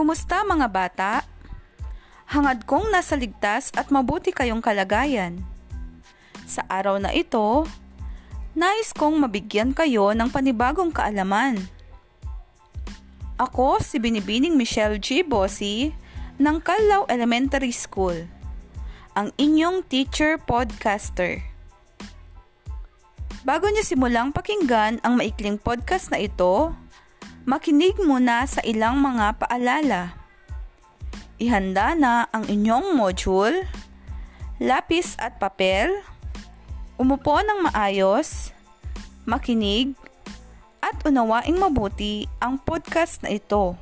Kumusta mga bata? Hangad kong nasa ligtas at mabuti kayong kalagayan. Sa araw na ito, nais kong mabigyan kayo ng panibagong kaalaman. Ako si Binibining Michelle G. Bossi ng Kalaw Elementary School, ang inyong teacher podcaster. Bago niyo simulang pakinggan ang maikling podcast na ito, makinig muna sa ilang mga paalala. Ihanda na ang inyong module, lapis at papel, umupo ng maayos, makinig, at unawaing mabuti ang podcast na ito.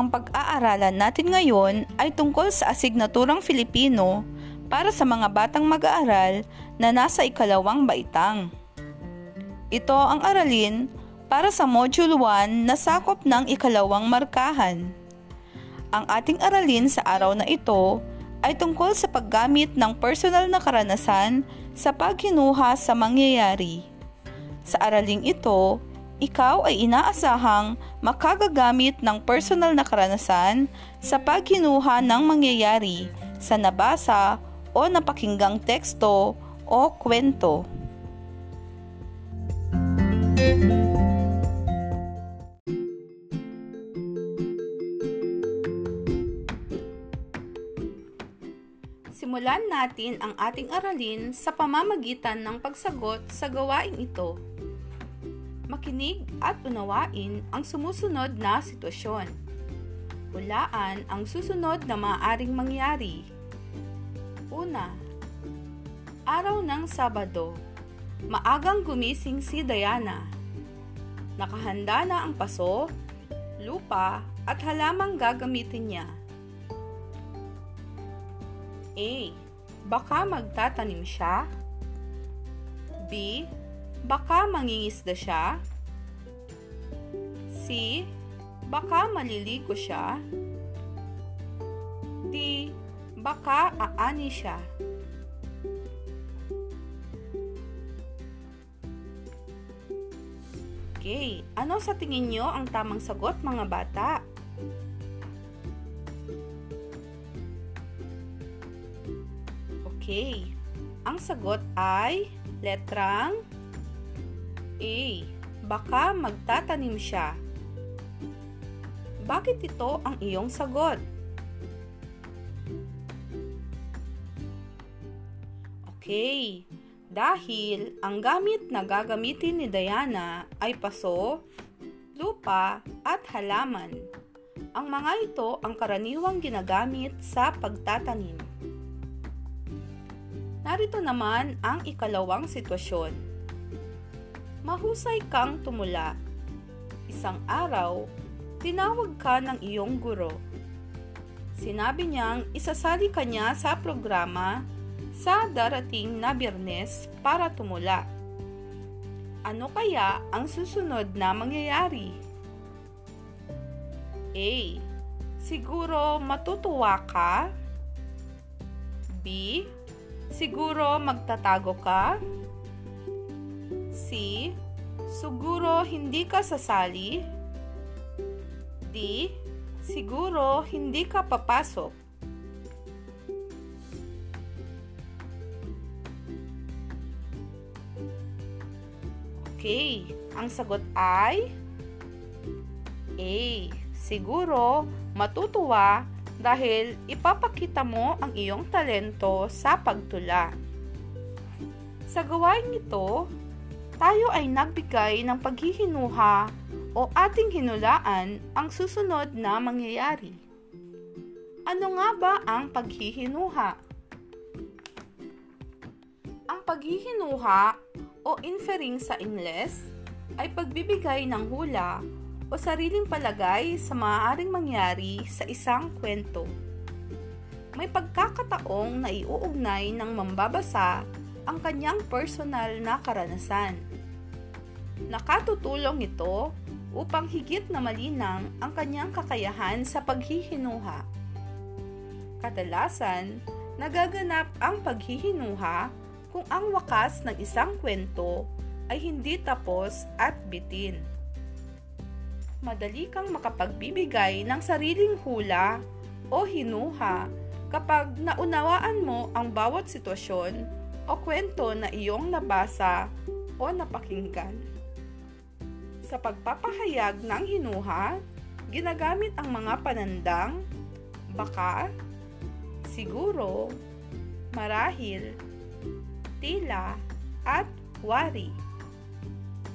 Ang pag-aaralan natin ngayon ay tungkol sa asignaturang Filipino para sa mga batang mag-aaral na nasa ikalawang baitang. Ito ang aralin para sa Module 1 na sakop ng ikalawang markahan. Ang ating aralin sa araw na ito ay tungkol sa paggamit ng personal na karanasan sa paghinuha sa mangyayari. Sa araling ito, ikaw ay inaasahang makagagamit ng personal na karanasan sa paghinuha ng mangyayari sa nabasa o napakinggang teksto o kwento. Simulan natin ang ating aralin sa pamamagitan ng pagsagot sa gawain ito makinig at unawain ang sumusunod na sitwasyon. Hulaan ang susunod na maaaring mangyari. Una, araw ng Sabado, maagang gumising si Diana. Nakahanda na ang paso, lupa at halamang gagamitin niya. A. Baka magtatanim siya. B baka mangingisda siya. C. Baka maliligo siya. D. Baka aani siya. Okay, ano sa tingin nyo ang tamang sagot mga bata? Okay, ang sagot ay letrang A. Baka magtatanim siya. Bakit ito ang iyong sagot? Okay, dahil ang gamit na gagamitin ni Diana ay paso, lupa at halaman. Ang mga ito ang karaniwang ginagamit sa pagtatanim. Narito naman ang ikalawang sitwasyon mahusay kang tumula. Isang araw, tinawag ka ng iyong guro. Sinabi niyang isasali ka niya sa programa sa darating na biyernes para tumula. Ano kaya ang susunod na mangyayari? A. Siguro matutuwa ka? B. Siguro magtatago ka? C. Siguro hindi ka sasali. D. Siguro hindi ka papasok. Okay, ang sagot ay A. Siguro matutuwa dahil ipapakita mo ang iyong talento sa pagtula. Sa gawain ito, tayo ay nagbigay ng paghihinuha o ating hinulaan ang susunod na mangyayari. Ano nga ba ang paghihinuha? Ang paghihinuha o inferring sa Ingles ay pagbibigay ng hula o sariling palagay sa maaaring mangyari sa isang kwento. May pagkakataong na iuugnay ng mambabasa ang kanyang personal na karanasan. Nakatutulong ito upang higit na malinang ang kanyang kakayahan sa paghihinuha. Kadalasan, Nagaganap ang paghihinuha kung ang wakas ng isang kwento ay hindi tapos at bitin. Madali kang makapagbibigay ng sariling hula o hinuha kapag naunawaan mo ang bawat sitwasyon o kwento na iyong nabasa o napakinggan. Sa pagpapahayag ng hinuha, ginagamit ang mga panandang, baka, siguro, marahil, tila, at wari.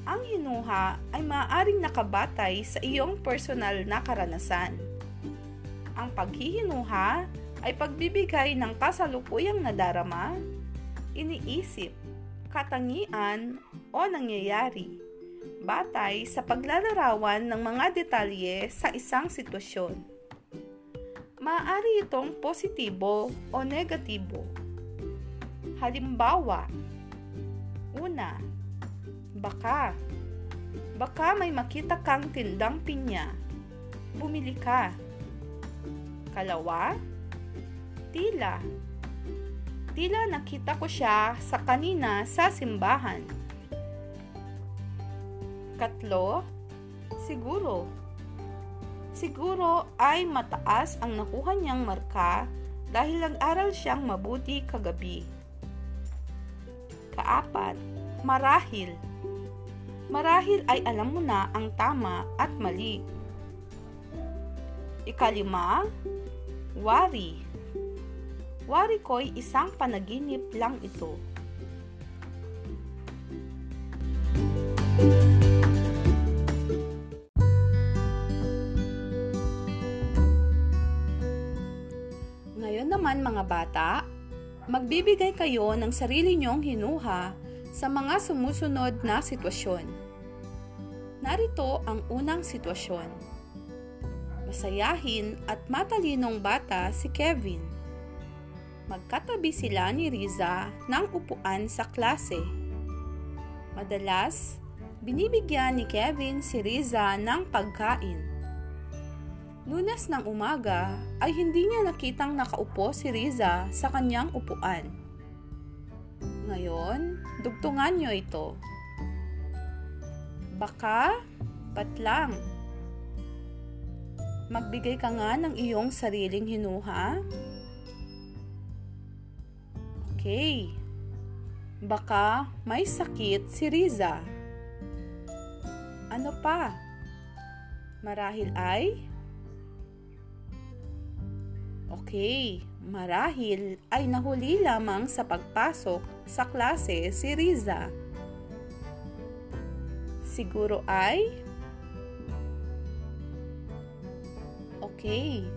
Ang hinuha ay maaaring nakabatay sa iyong personal na karanasan. Ang paghihinuha ay pagbibigay ng kasalukuyang nadarama, iniisip, katangian o nangyayari batay sa paglalarawan ng mga detalye sa isang sitwasyon. Maaari itong positibo o negatibo. Halimbawa, una, baka. Baka may makita kang tindang pinya. Bumili ka. Kalawa, tila. Tila nakita ko siya sa kanina sa simbahan. Katlo, siguro Siguro ay mataas ang nakuha niyang marka dahil nag-aral siyang mabuti kagabi. Kaapat, marahil. Marahil ay alam mo na ang tama at mali. Ikalima, wari. Wari ko'y isang panaginip lang ito. Naman mga bata, magbibigay kayo ng sarili niyong hinuha sa mga sumusunod na sitwasyon. Narito ang unang sitwasyon. Masayahin at matalinong bata si Kevin. Magkatabi sila ni Riza ng upuan sa klase. Madalas, binibigyan ni Kevin si Riza ng pagkain. Lunas ng umaga ay hindi niya nakitang nakaupo si Riza sa kanyang upuan. Ngayon, dugtungan niyo ito. Baka, patlang. Magbigay ka nga ng iyong sariling hinuha. Okay. Baka may sakit si Riza. Ano pa? Marahil ay Okay, marahil ay nahuli lamang sa pagpasok sa klase si Riza. Siguro ay Okay,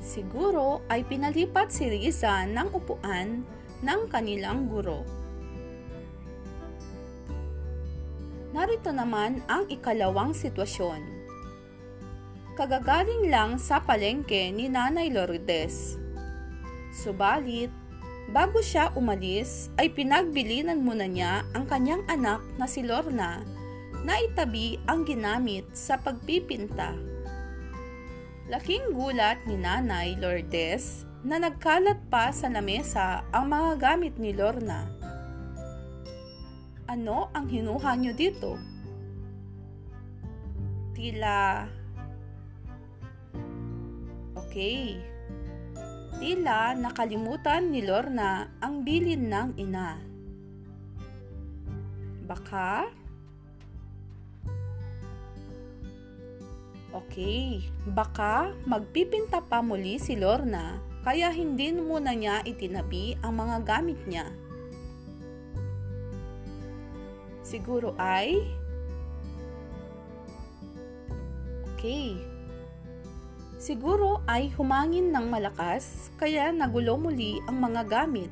siguro ay pinalipat si Riza ng upuan ng kanilang guro. Narito naman ang ikalawang sitwasyon kagagaling lang sa palengke ni Nanay Lourdes. Subalit, bago siya umalis ay pinagbilinan muna niya ang kanyang anak na si Lorna na itabi ang ginamit sa pagpipinta. Laking gulat ni Nanay Lourdes na nagkalat pa sa lamesa ang mga gamit ni Lorna. Ano ang hinuha niyo dito? Tila Okay. Tila nakalimutan ni Lorna ang bilin ng ina. Baka? Okay, baka magpipinta pa muli si Lorna kaya hindi muna niya itinabi ang mga gamit niya. Siguro ay Okay, Siguro ay humangin ng malakas kaya nagulo muli ang mga gamit.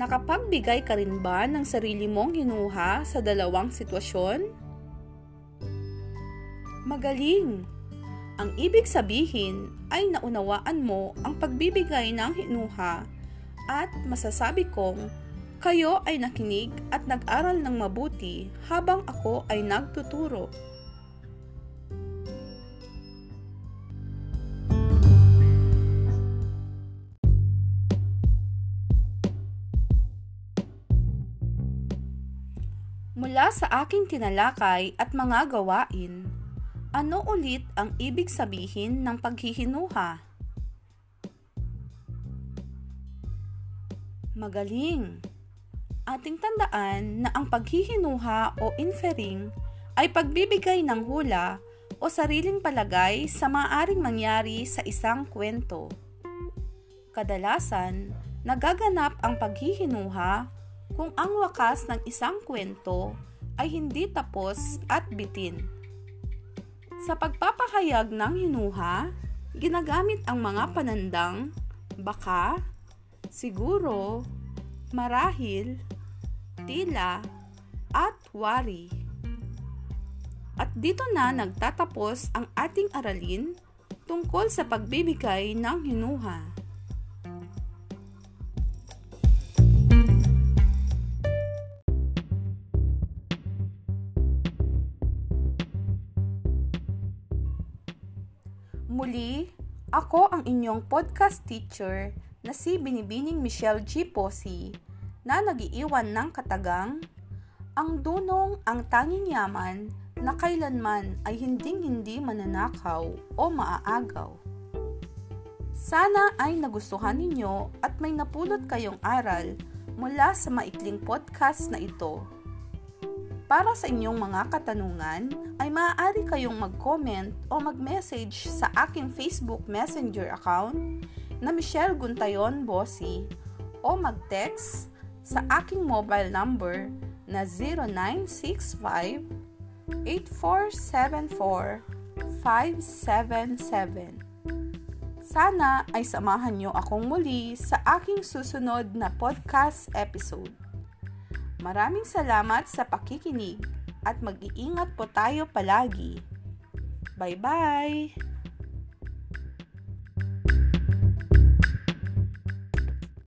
Nakapagbigay ka rin ba ng sarili mong hinuha sa dalawang sitwasyon? Magaling! Ang ibig sabihin ay naunawaan mo ang pagbibigay ng hinuha at masasabi kong kayo ay nakinig at nag-aral ng mabuti habang ako ay nagtuturo. Mula sa aking tinalakay at mga gawain, ano ulit ang ibig sabihin ng paghihinuha? Magaling! Ating tandaan na ang paghihinuha o inferring ay pagbibigay ng hula o sariling palagay sa maaring mangyari sa isang kwento. Kadalasan, nagaganap ang paghihinuha kung ang wakas ng isang kwento ay hindi tapos at bitin. Sa pagpapahayag ng hinuha, ginagamit ang mga panandang baka, siguro, marahil, tila, at wari. At dito na nagtatapos ang ating aralin tungkol sa pagbibigay ng hinuha. Muli, ako ang inyong podcast teacher na si Binibining Michelle G. Posi na nagiiwan ng katagang ang dunong ang tanging yaman na kailanman ay hinding-hindi mananakaw o maaagaw. Sana ay nagustuhan ninyo at may napulot kayong aral mula sa maikling podcast na ito. Para sa inyong mga katanungan, ay maaari kayong mag-comment o mag-message sa aking Facebook Messenger account na Michelle Guntayon Bossy o mag-text sa aking mobile number na 0965 8474 577. Sana ay samahan niyo akong muli sa aking susunod na podcast episode. Maraming salamat sa pakikinig at mag-iingat po tayo palagi. Bye-bye!